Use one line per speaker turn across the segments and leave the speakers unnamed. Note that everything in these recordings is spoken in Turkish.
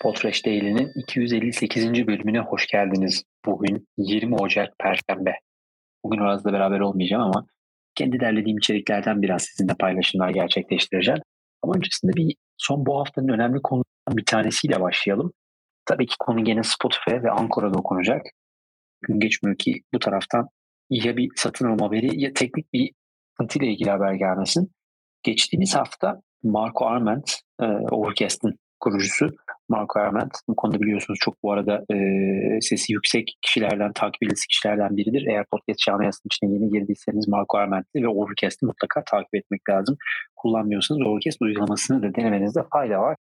Podfresh Daily'nin 258. bölümüne hoş geldiniz. Bugün 20 Ocak Perşembe. Bugün Uraz'la beraber olmayacağım ama kendi derlediğim içeriklerden biraz sizinle paylaşımlar gerçekleştireceğim. Ama öncesinde bir son bu haftanın önemli konularından bir tanesiyle başlayalım. Tabii ki konu gene Spotify ve Ankora'da okunacak. Gün geçmiyor ki bu taraftan ya bir satın alma haberi ya teknik bir sıkıntıyla ilgili haber gelmesin. Geçtiğimiz hafta Marco Arment, e, Overcast'ın kurucusu Marco Arment. Bu konuda biliyorsunuz çok bu arada e, sesi yüksek kişilerden, takip edilisi kişilerden biridir. Eğer podcast camiasının içine yeni girdiyseniz Marco Arment'i ve Overcast'i mutlaka takip etmek lazım. Kullanmıyorsanız Overcast uygulamasını da denemenizde fayda var.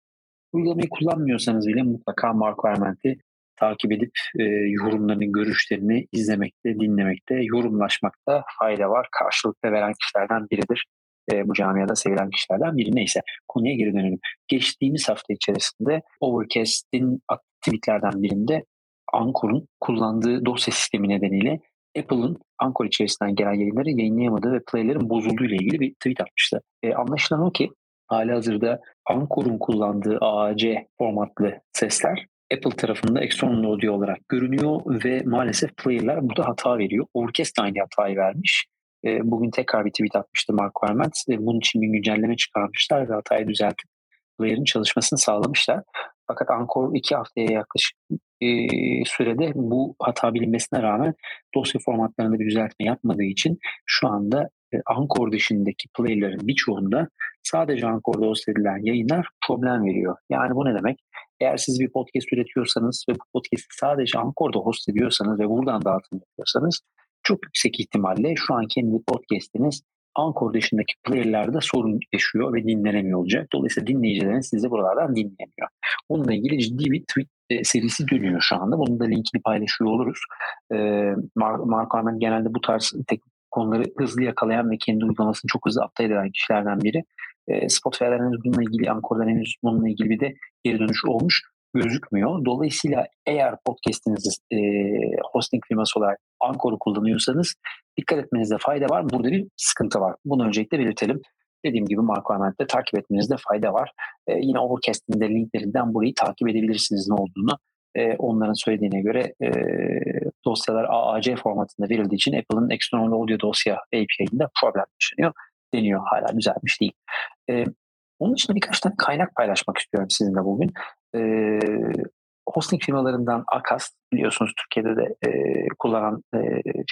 Uygulamayı kullanmıyorsanız bile mutlaka Marco Arment'i takip edip e, yorumlarını, görüşlerini izlemekte, dinlemekte, yorumlaşmakta fayda var. Karşılıkta veren kişilerden biridir e, bu camiada sevilen kişilerden biri. Neyse konuya geri dönelim. Geçtiğimiz hafta içerisinde Overcast'in tweetlerden birinde Ankor'un kullandığı dosya sistemi nedeniyle Apple'ın Anchor içerisinden gelen yayınları yayınlayamadığı ve playlerin bozulduğu ile ilgili bir tweet atmıştı. E, anlaşılan o ki hali hazırda Ankor'un kullandığı AAC formatlı sesler Apple tarafında external audio olarak görünüyor ve maalesef player'lar burada hata veriyor. Overcast aynı hatayı vermiş. E, bugün tekrar bir tweet atmıştı Mark Verment. E, bunun için bir güncelleme çıkarmışlar ve hatayı düzeltip player'ın çalışmasını sağlamışlar. Fakat Anchor iki haftaya yaklaşık e, sürede bu hata bilinmesine rağmen dosya formatlarında bir düzeltme yapmadığı için şu anda e, Anchor dışındaki player'ların birçoğunda sadece Anchor'da host edilen yayınlar problem veriyor. Yani bu ne demek? Eğer siz bir podcast üretiyorsanız ve bu podcast'i sadece Anchor'da host ediyorsanız ve buradan dağıtım yapıyorsanız çok yüksek ihtimalle şu an kendi podcast'iniz Anchor dışındaki player'larda sorun yaşıyor ve dinlenemiyor olacak. Dolayısıyla dinleyicileriniz sizi buralardan dinleyemiyor. Bununla ilgili ciddi bir tweet e, serisi dönüyor şu anda. Bunun da linkini paylaşıyor oluruz. E, Mark, Mark Arment genelde bu tarz teknik konuları hızlı yakalayan ve kendi uygulamasını çok hızlı update eden kişilerden biri. E, Spotify'dan henüz bununla ilgili, Anchor'dan henüz bununla ilgili bir de geri dönüş olmuş gözükmüyor. Dolayısıyla eğer podcast'inizi e, hosting firması olarak Anchor'u kullanıyorsanız dikkat etmenizde fayda var. Burada bir sıkıntı var. Bunu öncelikle belirtelim. Dediğim gibi Marco Arment'te takip etmenizde fayda var. E, yine Overcast'in de linklerinden burayı takip edebilirsiniz ne olduğunu. E, onların söylediğine göre e, dosyalar AAC formatında verildiği için Apple'ın External Audio dosya API'inde problem yaşanıyor deniyor. Hala düzelmiş değil. E, onun için birkaç tane kaynak paylaşmak istiyorum sizinle bugün. E, hosting firmalarından Akas biliyorsunuz Türkiye'de de e, kullanan e,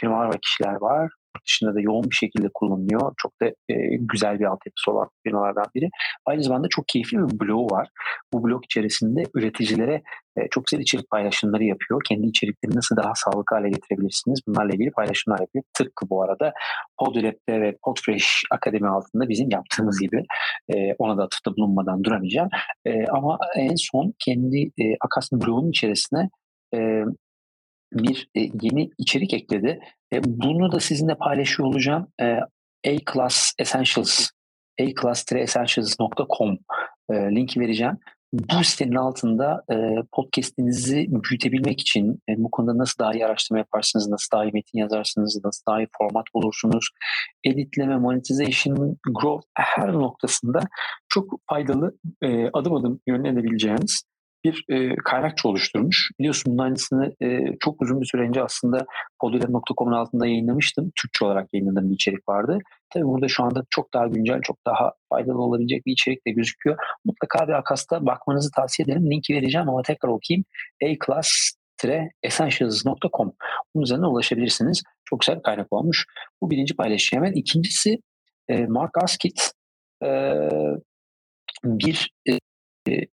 firmalar ve kişiler var dışında da yoğun bir şekilde kullanılıyor. Çok da e, güzel bir altyapısı olan firmalardan biri. Aynı zamanda çok keyifli bir blog var. Bu blog içerisinde üreticilere e, çok güzel içerik paylaşımları yapıyor. Kendi içeriklerini nasıl daha sağlıklı hale getirebilirsiniz? Bunlarla ilgili paylaşımlar yapıyor. Tıpkı bu arada Podrep'te ve Podfresh Akademi altında bizim yaptığımız gibi e, ona da atıfta bulunmadan duramayacağım. E, ama en son kendi e, Akas'ın blogunun içerisine e, bir e, yeni içerik ekledi. E, bunu da sizinle paylaşıyor olacağım. E, A-Class Essentials a-class-essentials.com e, linki vereceğim. Bu sitenin altında e, podcast'inizi büyütebilmek için e, bu konuda nasıl daha iyi araştırma yaparsınız, nasıl daha iyi metin yazarsınız, nasıl daha iyi format bulursunuz, editleme, monetization, growth her noktasında çok faydalı e, adım adım yönlenebileceğiniz bir e, kaynakça oluşturmuş. Biliyorsun bunun aynısını e, çok uzun bir süre önce aslında podilem.com'un altında yayınlamıştım. Türkçe olarak yayınladığım bir içerik vardı. Tabii burada şu anda çok daha güncel, çok daha faydalı olabilecek bir içerik de gözüküyor. Mutlaka bir Akas'ta bakmanızı tavsiye ederim. Linki vereceğim ama tekrar okuyayım. A-Class essentials.com Bunun üzerine ulaşabilirsiniz. Çok güzel kaynak olmuş. Bu birinci paylaşım hemen. İkincisi e, Mark Askit e, bir e,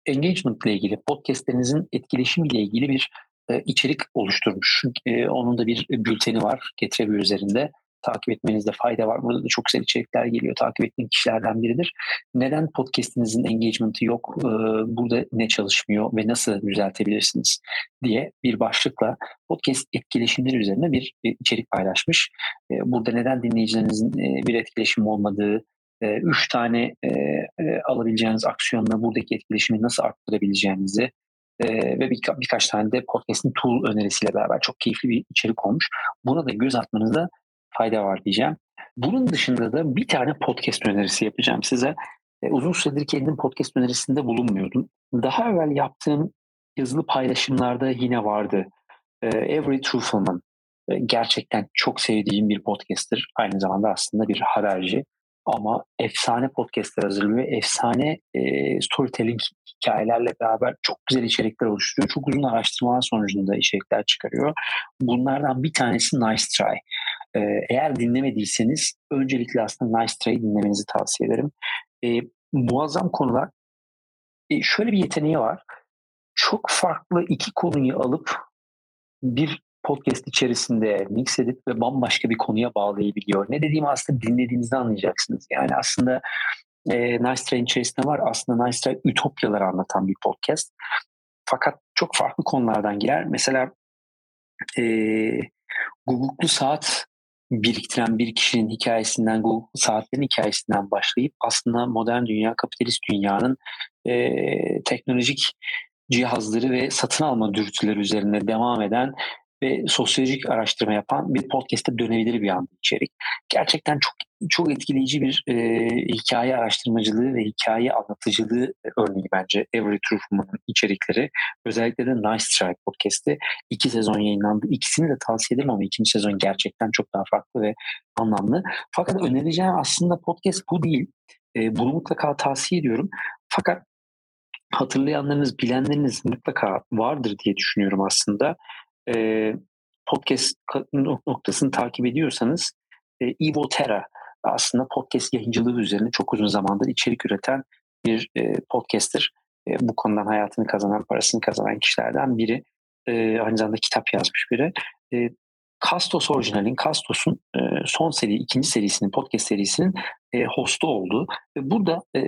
engagement ile ilgili, podcastlerinizin etkileşimiyle ilgili bir e, içerik oluşturmuş. E, onun da bir bülteni var Getrebi üzerinde. Takip etmenizde fayda var. Burada da çok güzel içerikler geliyor. Takip ettiğim kişilerden biridir. Neden podcastinizin engagement'ı yok? E, burada ne çalışmıyor ve nasıl düzeltebilirsiniz diye bir başlıkla podcast etkileşimleri üzerine bir e, içerik paylaşmış. E, burada neden dinleyicilerinizin e, bir etkileşim olmadığı, e, üç tane e, e, alabileceğiniz aksiyonla buradaki etkileşimi nasıl arttırabileceğinizi e, ve bir, birkaç tane de podcast'in tool önerisiyle beraber çok keyifli bir içerik olmuş. Buna da göz atmanızda fayda var diyeceğim. Bunun dışında da bir tane podcast önerisi yapacağım size. E, uzun süredir kendim podcast önerisinde bulunmuyordum. Daha evvel yaptığım yazılı paylaşımlarda yine vardı. Ee, Every Truthfulman e, gerçekten çok sevdiğim bir podcaster. Aynı zamanda aslında bir haberci. Ama efsane podcastler hazırlıyor. Efsane e, storytelling hikayelerle beraber çok güzel içerikler oluşturuyor. Çok uzun araştırmalar sonucunda içerikler çıkarıyor. Bunlardan bir tanesi Nice Try. E, eğer dinlemediyseniz öncelikle aslında Nice Try'ı dinlemenizi tavsiye ederim. E, muazzam konular. E, şöyle bir yeteneği var. Çok farklı iki konuyu alıp bir podcast içerisinde mix edip ve bambaşka bir konuya bağlayabiliyor. Ne dediğimi aslında dinlediğinizde anlayacaksınız. Yani aslında e, Nice Try'in içerisinde var. Aslında Nice Try ütopyaları anlatan bir podcast. Fakat çok farklı konulardan girer. Mesela e, Google'lu saat biriktiren bir kişinin hikayesinden, Google saatlerin hikayesinden başlayıp aslında modern dünya, kapitalist dünyanın e, teknolojik cihazları ve satın alma dürtüleri üzerine devam eden ve sosyolojik araştırma yapan bir podcast'e dönebilir bir anda içerik. Gerçekten çok çok etkileyici bir e, hikaye araştırmacılığı ve hikaye anlatıcılığı örneği bence Every Truthman'ın içerikleri. Özellikle de Nice Try podcast'i iki sezon yayınlandı. İkisini de tavsiye ederim ama ikinci sezon gerçekten çok daha farklı ve anlamlı. Fakat önereceğim aslında podcast bu değil. E, bunu mutlaka tavsiye ediyorum. Fakat hatırlayanlarınız, bilenleriniz mutlaka vardır diye düşünüyorum aslında e, podcast noktasını takip ediyorsanız e, Evo Terra aslında podcast yayıncılığı üzerine çok uzun zamandır içerik üreten bir e, podcaster. E, bu konudan hayatını kazanan, parasını kazanan kişilerden biri. E, aynı zamanda kitap yazmış biri. E, Kastos orijinalin, Kastos'un e, son seri, ikinci serisinin, podcast serisinin e, hostu oldu. Ve burada e,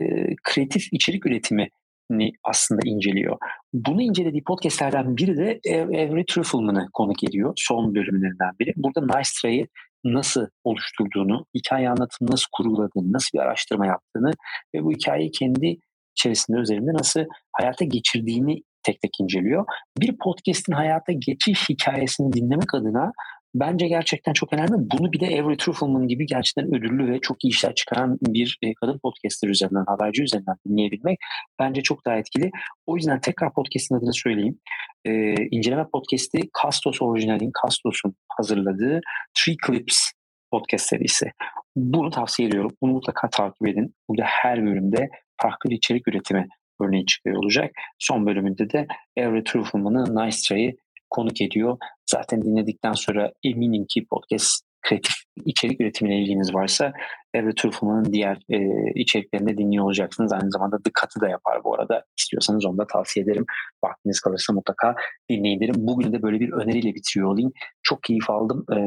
kreatif içerik üretimi ni aslında inceliyor. Bunu incelediği podcastlerden biri de Every Truffleman'ı konuk ediyor. Son bölümlerinden biri. Burada Nice Try'ı nasıl oluşturduğunu, hikaye anlatımı nasıl kuruladığını, nasıl bir araştırma yaptığını ve bu hikayeyi kendi içerisinde üzerinde nasıl hayata geçirdiğini tek tek inceliyor. Bir podcast'in hayata geçiş hikayesini dinlemek adına bence gerçekten çok önemli. Bunu bir de Every Truffleman gibi gerçekten ödüllü ve çok iyi işler çıkaran bir e, kadın podcaster üzerinden, haberci üzerinden dinleyebilmek bence çok daha etkili. O yüzden tekrar podcast'in adını söyleyeyim. Ee, inceleme podcast'i Kastos orijinalin, Kastos'un hazırladığı Three Clips podcast serisi. Bunu tavsiye ediyorum. Bunu mutlaka takip edin. Burada her bölümde farklı bir içerik üretimi örneği çıkıyor olacak. Son bölümünde de Every Truffleman'ı Nice Try'ı konuk ediyor. Zaten dinledikten sonra eminim ki podcast kreatif içerik üretimine ilginiz varsa Every Truffleman'ın diğer e, içeriklerini dinliyor olacaksınız. Aynı zamanda The Cut'ı da yapar bu arada. İstiyorsanız onu da tavsiye ederim. Vaktiniz kalırsa mutlaka dinleyin derim. Bugün de böyle bir öneriyle bitiriyor olayım. Çok keyif aldım. E,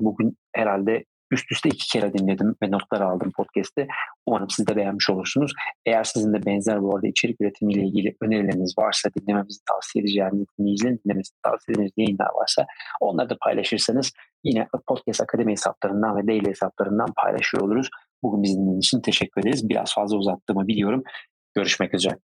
bugün herhalde üst üste iki kere dinledim ve notlar aldım podcast'te. Umarım siz de beğenmiş olursunuz. Eğer sizin de benzer bu arada içerik üretimiyle ilgili önerileriniz varsa, dinlememizi tavsiye edeceğiniz, dinleyicilerin dinlemesini tavsiye edeceğiniz yayınlar varsa onları da paylaşırsanız yine Podcast Akademi hesaplarından ve daily hesaplarından paylaşıyor oluruz. Bugün bizi dinlediğiniz için teşekkür ederiz. Biraz fazla uzattığımı biliyorum. Görüşmek üzere.